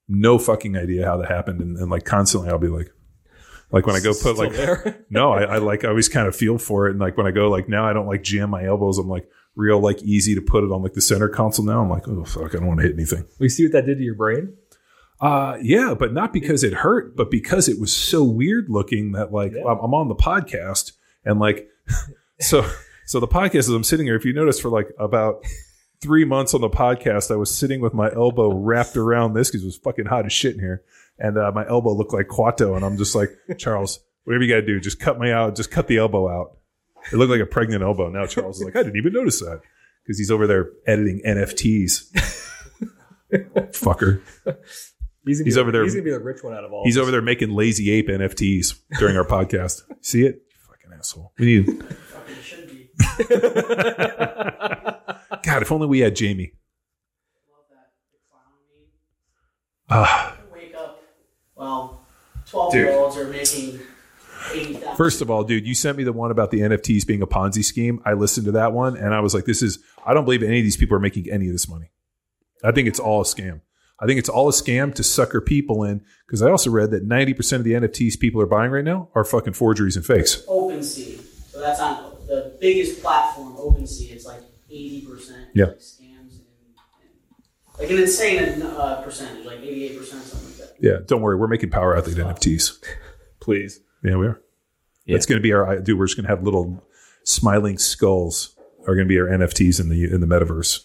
No fucking idea how that happened, and, and like constantly, I'll be like, like when I go put like, there. no, I, I like I always kind of feel for it, and like when I go like now, I don't like jam my elbows. I'm like real like easy to put it on like the center console. Now I'm like, oh fuck, I don't want to hit anything. we see what that did to your brain. Uh, yeah, but not because it hurt, but because it was so weird looking that like Yeah. I'm, I'm on the podcast and like so so the podcast is I'm sitting here. If you notice for like about three months on the podcast, I was sitting with my elbow wrapped around this because it was fucking hot as shit in here, and uh, my elbow looked like Quato, and I'm just like Charles, whatever you got to do, just cut me out, just cut the elbow out. It looked like a pregnant elbow. Now Charles is like, I didn't even notice that because he's over there editing NFTs. Fucker. He's, gonna He's be, over there- He's gonna be the rich one out of all. He's of over there making lazy ape NFTs during our podcast. See it? You fucking asshole. We need. Fucking should be. God, if only we had Jamie. Love that. The clown meme. Ah, Wake up. Well, 12 year olds are making 80,000. first of all, dude, you sent me the one about the NFTs being a Ponzi scheme. I listened to that one and I was like, this is, I don't believe any of these people are making any of this money. I think it's all a scam. I think it's all a scam to sucker people in because I also read that 90% of the NFTs people are buying right now are fucking forgeries and fakes. OpenSea. So that's on the biggest platform, OpenSea. It's like 80% Yeah. like scams and, and like an insane uh, percentage, like 88%, something like that. Yeah, don't worry. We're making Power Athlete NFTs. please. Yeah, we are. Yeah. It's going to be our dude. We're just going to have little smiling skulls are going to be our NFTs in the in the metaverse.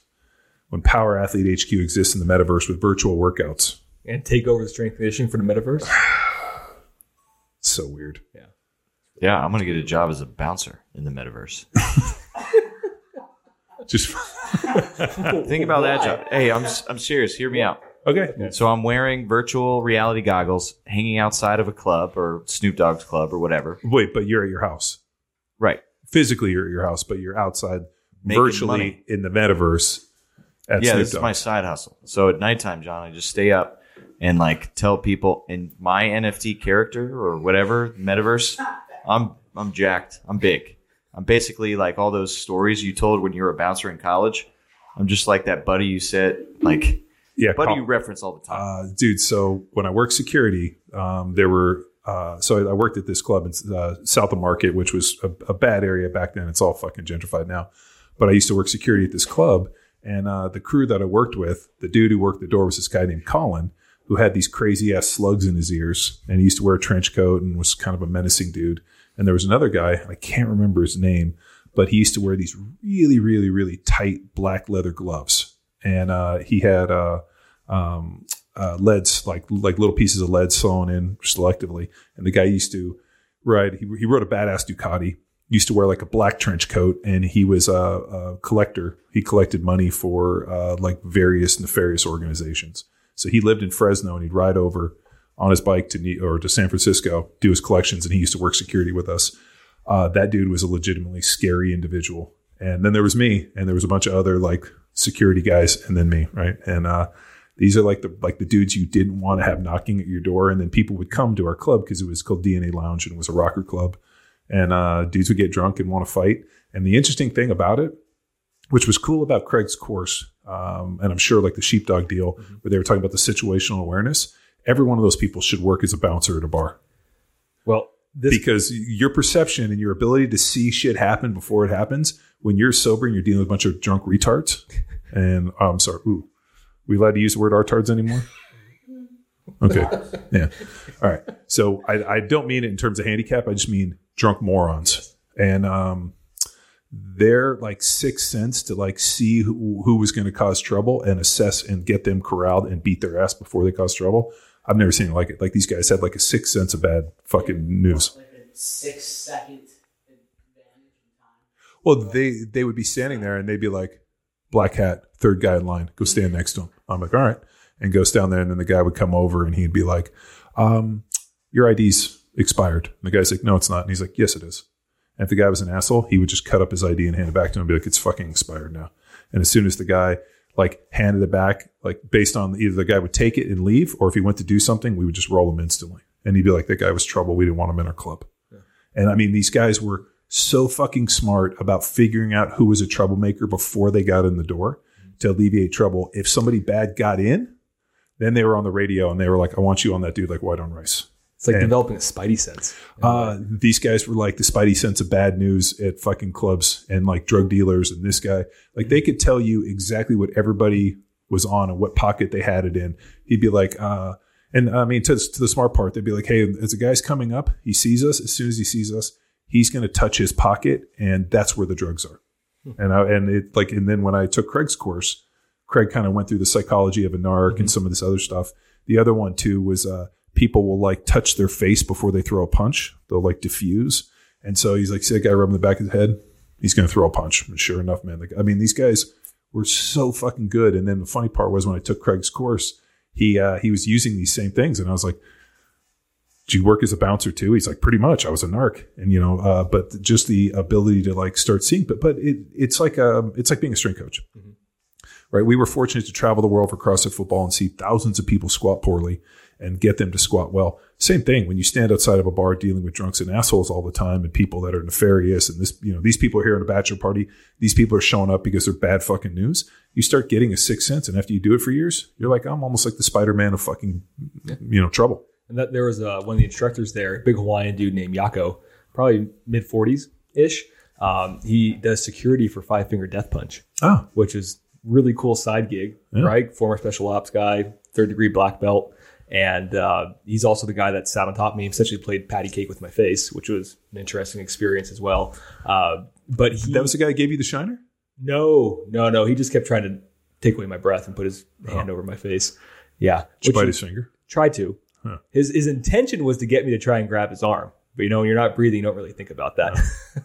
When Power Athlete HQ exists in the metaverse with virtual workouts, And take over the strength conditioning for the metaverse. so weird. Yeah. Yeah, I'm gonna get a job as a bouncer in the metaverse. Just Think about that job. Hey, I'm I'm serious. Hear me out. okay. So I'm wearing virtual reality goggles, hanging outside of a club or Snoop Dogg's club or whatever. Wait, but you're at your house. Right. Physically, you're at your house, but you're outside Making virtually money. in the metaverse. At yeah, Snoop this is my side hustle. So at nighttime, John, I just stay up and like tell people in my NFT character or whatever metaverse, I'm I'm jacked. I'm big. I'm basically like all those stories you told when you were a bouncer in college. I'm just like that buddy you said, like yeah, buddy call- you reference all the time. Uh, dude, so when I worked security, um, there were uh, so I worked at this club in uh, South of Market, which was a, a bad area back then. It's all fucking gentrified now. But I used to work security at this club, and uh, the crew that I worked with, the dude who worked the door was this guy named Colin, who had these crazy ass slugs in his ears, and he used to wear a trench coat and was kind of a menacing dude. And there was another guy, I can't remember his name, but he used to wear these really, really, really tight black leather gloves, and uh, he had. Uh, um, uh, leads like like little pieces of lead sewn in selectively. And the guy used to ride. He, he rode a badass Ducati. Used to wear like a black trench coat, and he was a, a collector. He collected money for uh, like various nefarious organizations. So he lived in Fresno, and he'd ride over on his bike to New, or to San Francisco, do his collections, and he used to work security with us. Uh, that dude was a legitimately scary individual. And then there was me, and there was a bunch of other like security guys, and then me, right? And uh, these are like the like the dudes you didn't want to have knocking at your door, and then people would come to our club because it was called DNA Lounge and it was a rocker club, and uh, dudes would get drunk and want to fight. And the interesting thing about it, which was cool about Craig's course, um, and I'm sure like the sheepdog deal where they were talking about the situational awareness. Every one of those people should work as a bouncer at a bar Well, this because your perception and your ability to see shit happen before it happens when you're sober and you're dealing with a bunch of drunk retards. And oh, I'm sorry, ooh, we allowed to use the word artards anymore? Okay, yeah, all right. So I, I don't mean it in terms of handicap. I just mean drunk morons, and um, their like sixth sense to like see who, who was going to cause trouble and assess and get them corralled and beat their ass before they cause trouble. I've never seen it like it. Like these guys had like a sixth sense of bad fucking news. Like a six second advantage. Well, they they would be standing there and they'd be like, black hat, third guy in line, go stand next to him. I'm like, all right. And goes down there. And then the guy would come over and he'd be like, um, your ID's expired. And the guy's like, no, it's not. And he's like, yes, it is. And if the guy was an asshole, he would just cut up his ID and hand it back to him and be like, it's fucking expired now. And as soon as the guy like handed it back, like based on either the guy would take it and leave, or if he went to do something, we would just roll him instantly. And he'd be like, that guy was trouble. We didn't want him in our club. And I mean, these guys were so fucking smart about figuring out who was a troublemaker before they got in the door to alleviate trouble. If somebody bad got in, then they were on the radio and they were like, I want you on that dude like white on rice. It's like And- developing a spidey sense. Uh, these guys were like the spidey sense of bad news at fucking clubs and like drug dealers and this guy. Like they could tell you exactly what everybody was on and what pocket they had it in. He'd be like, uh, and I mean, to, to the smart part, they'd be like, hey, as a guy's coming up, he sees us. As soon as he sees us, he's going to touch his pocket, and that's where the drugs are. And I, and it like, and then when I took Craig's course, Craig kind of went through the psychology of a narc and some of this other stuff. The other one too was uh, people will like touch their face before they throw a punch. They'll like diffuse. And so he's like, see that guy rubbing the back of his head? He's going to throw a punch. And sure enough, man. Like, I mean, these guys were so fucking good. And then the funny part was when I took Craig's course, he uh, he was using these same things, and I was like, "Do you work as a bouncer too?" He's like, "Pretty much. I was a narc." And you know, uh, but just the ability to like start seeing, but but it it's like um it's like being a strength coach right? We were fortunate to travel the world for CrossFit football and see thousands of people squat poorly and get them to squat well. Same thing when you stand outside of a bar dealing with drunks and assholes all the time and people that are nefarious and this, you know, these people are here at a bachelor party. These people are showing up because they're bad fucking news. You start getting a sixth sense, and after you do it for years, you're like, I'm almost like the Spider Man of fucking, you know, trouble. And that there was uh, one of the instructors there, big Hawaiian dude named Yako, probably mid 40s ish. Um, he does security for Five Finger Death Punch, Oh, which is really cool side gig, Yeah. right? Former special ops guy, third degree black belt. And uh, he's also the guy that sat on top of me, essentially played patty cake with my face, which was an interesting experience as well. Uh, but he, that was the guy that gave you the shiner? no, no, no. He just kept trying to take away my breath and put his hand over my face. Yeah. Did bite his finger? tried to. Huh. His his intention was to get me to try and grab his arm, but you know, when you're not breathing, you don't really think about that.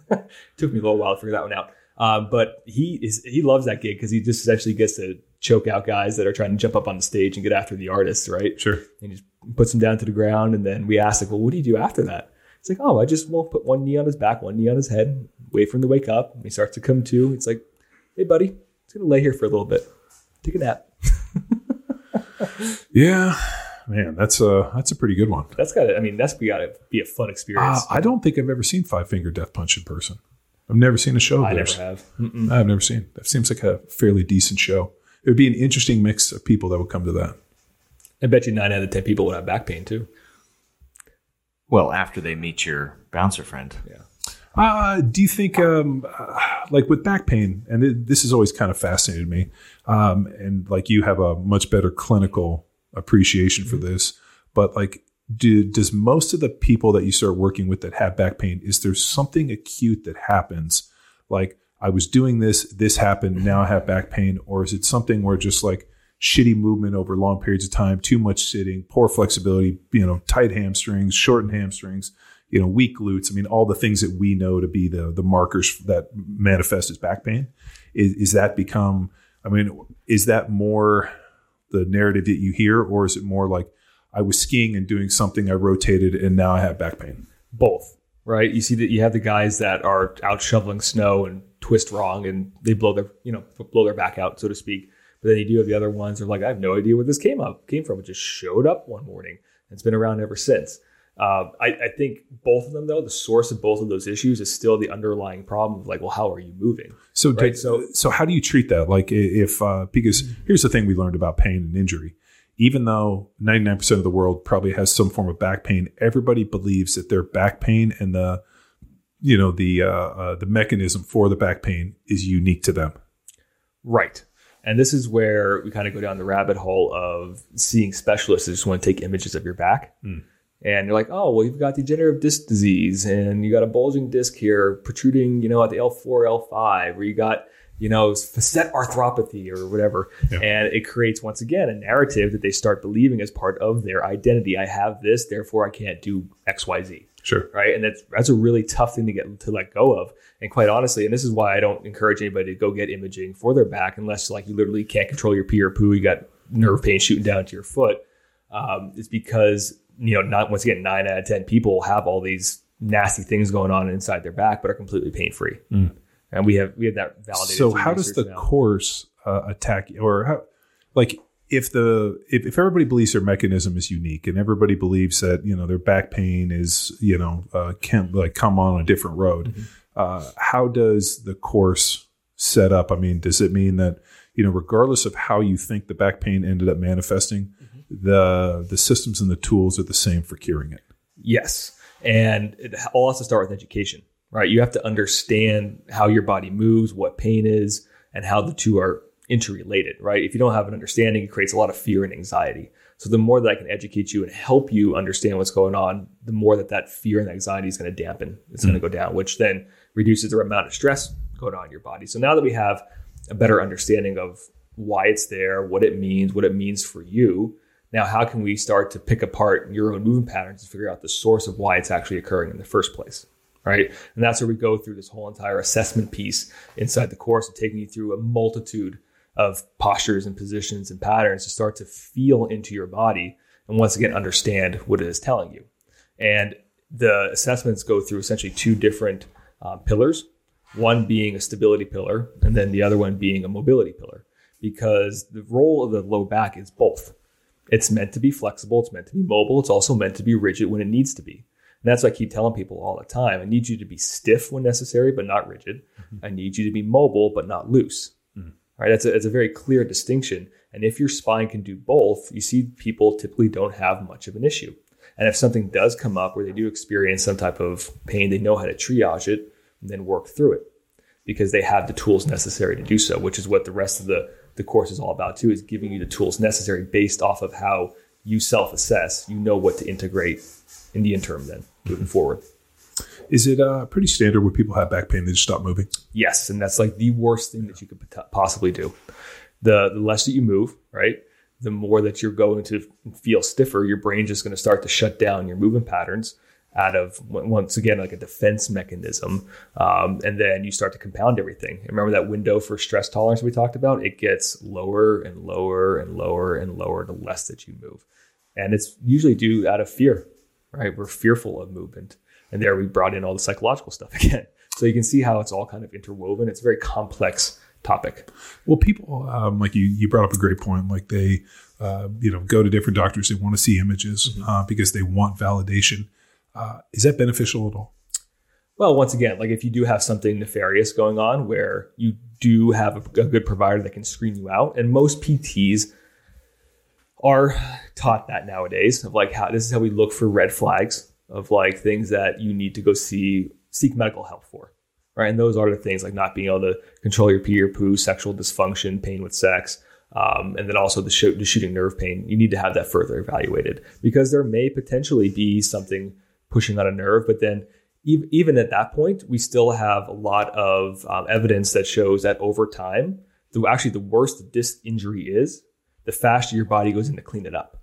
Took me a little while to figure that one out. Um, but he is he loves that gig because he just essentially gets to choke out guys that are trying to jump up on the stage and get after the artist, right? Sure. And he just puts them down to the ground, and then we ask like, well, what do you do after that? It's like, oh, I just will put one knee on his back, one knee on his head, wait for him to wake up. And he starts to come to. It's like, hey, buddy, it's gonna lay here for a little bit, take a nap. Yeah. Man, that's a, that's a pretty good one. That's got to, I mean, that's got to be a fun experience. Uh, I don't think I've ever seen Five Finger Death Punch in person. I've never seen a show I theirs. never have. Mm-mm. I've never seen. That seems like a fairly decent show. It would be an interesting mix of people that would come to that. I bet you nine out of ten people would have back pain too. Well, after they meet your bouncer friend. Yeah. Uh, do you think, um, uh, like with back pain, and it, this has always kind of fascinated me, um, and like you have a much better clinical appreciation for this, but like, do, does most of the people that you start working with that have back pain, is there something acute that happens? Like, I was doing this, this happened, now I have back pain, or is it something where just like shitty movement over long periods of time, too much sitting, poor flexibility, you know, tight hamstrings, shortened hamstrings, you know, weak glutes. I mean, all the things that we know to be the the markers that manifest as back pain. Is, is that become? I mean, is that more the narrative that you hear, or is it more like I was skiing and doing something, I rotated, and now I have back pain? Both, right? You see that you have the guys that are out shoveling snow and twist wrong, and they blow their, you know, blow their back out, so to speak. But then you do have the other ones that are like, I have no idea where this came up, came from. It just showed up one morning. and It's been around ever since. Uh, I, I think both of them, though, the source of both of those issues is still the underlying problem of like, well, how are you moving? So, Right, so- so how do you treat that? Like, if uh, because here's the thing we learned about pain and injury. Even though 99% of the world probably has some form of back pain, everybody believes that their back pain and the you know the uh, uh, the mechanism for the back pain is unique to them. Right. And this is where we kind of go down the rabbit hole of seeing specialists that just want to take images of your back. And you're like, oh, well, you've got degenerative disc disease and you got a bulging disc here protruding, you know, at the L4, L5, or you got, you know, facet arthropathy or whatever. Yeah. And it creates, once again, a narrative that they start believing as part of their identity. I have this, therefore I can't do XYZ. Sure. right? And that's that's a really tough thing to get to let go of. And quite honestly, and this is why I don't encourage anybody to go get imaging for their back unless like you literally can't control your pee or poo, you got nerve pain shooting down to your foot. Um, it's because you know not once again nine out of ten people have all these nasty things going on inside their back, but are completely pain free. And we have we have that validated. So how does the now. course uh, attack or how like if the if, if everybody believes their mechanism is unique and everybody believes that you know their back pain is you know uh, can like come on a different road Mm-hmm. uh, how does the course set up i mean does it mean that you know regardless of how you think the back pain ended up manifesting Mm-hmm. the the systems and the tools are the same for curing it Yes. And it all has to start with education, right? You have to understand how your body moves, what pain is, and how the two are interrelated, right? If you don't have an understanding, it creates a lot of fear and anxiety. So the more that I can educate you and help you understand what's going on, the more that that fear and anxiety is going to dampen. It's going to hmm. go down, which then reduces the amount of stress going on in your body. So now that we have a better understanding of why it's there, what it means, what it means for you, now, how can we start to pick apart your own movement patterns and figure out the source of why it's actually occurring in the first place? Right. And that's where we go through this whole entire assessment piece inside the course and taking you through a multitude of postures and positions and patterns to start to feel into your body and once again understand what it is telling you. And the assessments go through essentially two different um, pillars one being a stability pillar, and then the other one being a mobility pillar, because the role of the low back is both. It's meant to be flexible, it's meant to be mobile, it's also meant to be rigid when it needs to be. And that's what I keep telling people all the time. I need you to be stiff when necessary, but not rigid. I need you to be mobile, but not loose. Right? That's a, it's a very clear distinction. And if your spine can do both, you see people typically don't have much of an issue. And if something does come up where they do experience some type of pain, they know how to triage it and then work through it because they have the tools necessary to do so, which is what the rest of the, the course is all about too, is giving you the tools necessary based off of how you self-assess. You know what to integrate in the interim then moving forward. Is it uh, pretty standard when people have back pain they just stop moving Yes, and that's like the worst thing that you could possibly do. The the less that you move, right, the more that you're going to feel stiffer. Your brain's just going to start to shut down your movement patterns out of once again like a defense mechanism, um, and then you start to compound everything. Remember that window for stress tolerance we talked about? It gets lower and lower and lower and lower the less that you move, and it's usually due out of fear, right? We're fearful of movement, and there we brought in all the psychological stuff again. So you can see how it's all kind of interwoven. It's a very complex topic. Well, people um, like you, you brought up a great point. Like they, uh, you know, go to different doctors. They want to see images uh, because they want validation. Uh, is that beneficial at all? Well, once again, like if you do have something nefarious going on where you do have a, a good provider that can screen you out, and most PTs are taught that nowadays of like how this is how we look for red flags of like things that you need to go see seek medical help for. Right. And those are the things like not being able to control your pee or poo, sexual dysfunction, pain with sex, um, and then also the, sh- the shooting nerve pain. You need to have that further evaluated because there may potentially be something pushing on a nerve, but then ev- even at that point, we still have a lot of um, evidence that shows that over time, the, actually the worse the disc injury is, the faster your body goes in to clean it up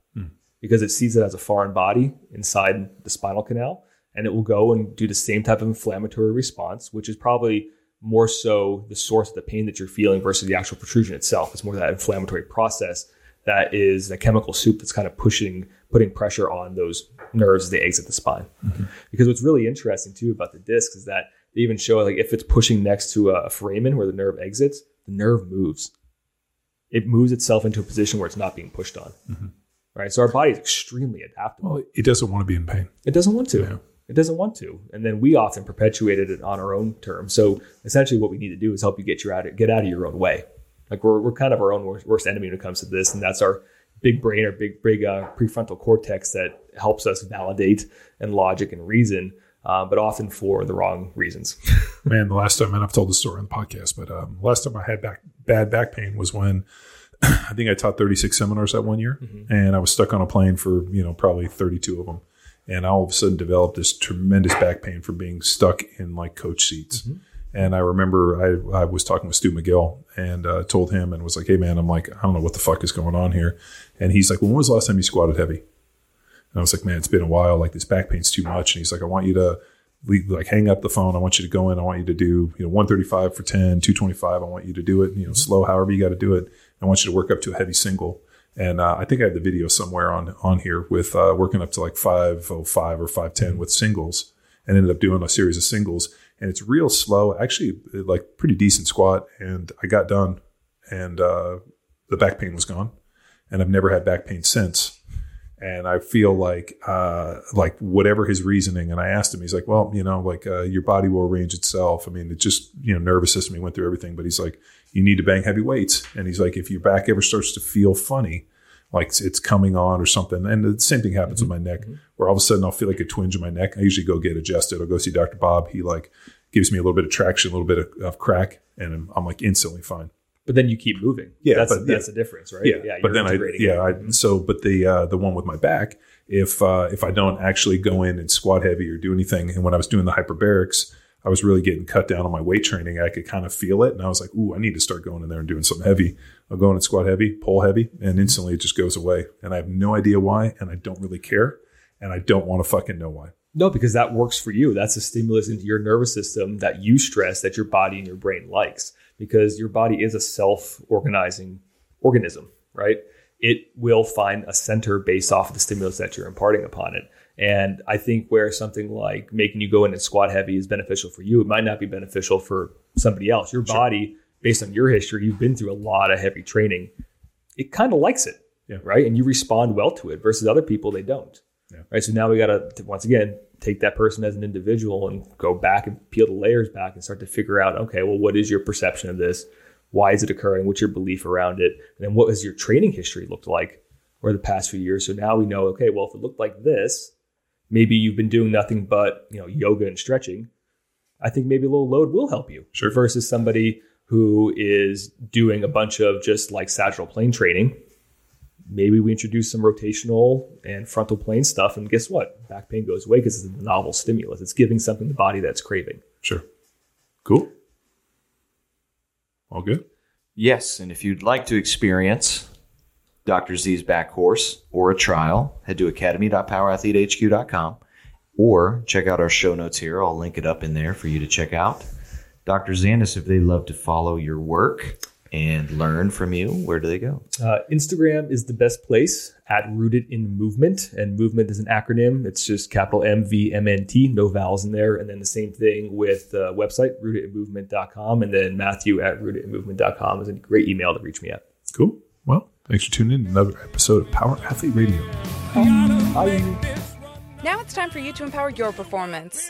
because it sees it as a foreign body inside the spinal canal and it will go and do the same type of inflammatory response, which is probably more so the source of the pain that you're feeling versus the actual protrusion itself. It's more that inflammatory process that is a chemical soup that's kind of pushing, putting pressure on those nerves as they exit the spine. Mm-hmm. Because what's really interesting too about the disc is that they even show like if it's pushing next to a foramen where the nerve exits, the nerve moves. It moves itself into a position where it's not being pushed on. Mm-hmm. Right. So our body is extremely adaptable. Well, it doesn't want to be in pain. It doesn't want to. Yeah. It doesn't want to. And then we often perpetuated it on our own terms. So essentially what we need to do is help you get you out of, get out of your own way. Like we're, we're kind of our own worst, worst enemy when it comes to this. And that's our big brain, our big, big uh, prefrontal cortex that helps us validate and logic and reason, uh, but often for the wrong reasons. Man, the last time, and I've told the story on the podcast, but um, last time I had back bad back pain was when I think I taught 36 seminars that one year, mm-hmm. and I was stuck on a plane for you know probably 32 of them, and I all of a sudden developed this tremendous back pain from being stuck in like coach seats. Mm-hmm. And I remember I, I was talking with Stu McGill and uh, told him and was like, "Hey man, I'm like I don't know what the fuck is going on here," and he's like, "Well, when was the last time you squatted heavy?" And I was like, man, it's been a while. Like this back pain's too much. And he's like, I want you to like hang up the phone. I want you to go in. I want you to do, you know, 135 for 10, 225. I want you to do it, you know, mm-hmm. slow, however you got to do it. I want you to work up to a heavy single. And uh, I think I had the video somewhere on on here with uh, working up to like 505 or 510 with singles and ended up doing a series of singles. And it's real slow, actually, like pretty decent squat. And I got done and uh, the back pain was gone. And I've never had back pain since. And I feel like, uh, like whatever his reasoning, and I asked him, he's like, well, you know, like uh, your body will arrange itself. I mean, it just, you know, nervous system. He went through everything, but he's like, you need to bang heavy weights. And he's like, if your back ever starts to feel funny, like it's coming on or something. And the same thing happens mm-hmm. with my neck, where all of a sudden I'll feel like a twinge in my neck. I usually go get adjusted. I'll go see Dr. Bob. He like gives me a little bit of traction, a little bit of, of crack, and I'm, I'm, like instantly fine. But then you keep moving. Yeah, that's but, that's yeah. the difference, right? Yeah, yeah. But then I yeah, I, so but the uh, the one with my back, if uh, if I don't actually go in and squat heavy or do anything, and when I was doing the hyperbarics, I was really getting cut down on my weight training. I could kind of feel it, and I was like, "Ooh, I need to start going in there and doing something heavy." I'll go in and squat heavy, pull heavy, and instantly it just goes away. And I have no idea why, and I don't really care, and I don't want to fucking know why. No, because that works for you. That's a stimulus into your nervous system that you stress that your body and your brain likes because your body is a self-organizing organism, right? It will find a center based off of the stimulus that you're imparting upon it. And I think where something like making you go in and squat heavy is beneficial for you, it might not be beneficial for somebody else. Your sure. body, based on your history, you've been through a lot of heavy training. It kind of likes it, yeah. right? And you respond well to it versus other people, they don't. Yeah. Right. So now we got to, once again, take that person as an individual and go back and peel the layers back and start to figure out, okay, well, what is your perception of this? Why is it occurring? What's your belief around it? And then what has your training history looked like over the past few years? So now we know, okay, well, if it looked like this, maybe you've been doing nothing but you know yoga and stretching i think maybe a little load will help you sure. versus somebody who is doing a bunch of just like sagittal plane training maybe we introduce some rotational and frontal plane stuff and guess what back pain goes away because it's a novel stimulus it's giving something the body that's craving sure cool all good yes and if you'd like to experience Dr. Z's back course or a trial, head to academy.powerathletehq.com or check out our show notes here. I'll link it up in there for you to check out. Dr. Zandis, if they love to follow your work and learn from you, where do they go? Uh, Instagram is the best place at Rooted in Movement, and movement is an acronym. It's just capital M V M N T, no vowels in there. And then the same thing with the website, rootedinmovement.com, and then Matthew at rootedinmovement.com is a great email to reach me at. Cool. Well, Thanks for tuning in to another episode of Power Athlete Radio. Bye. Now it's time for you to empower your performance.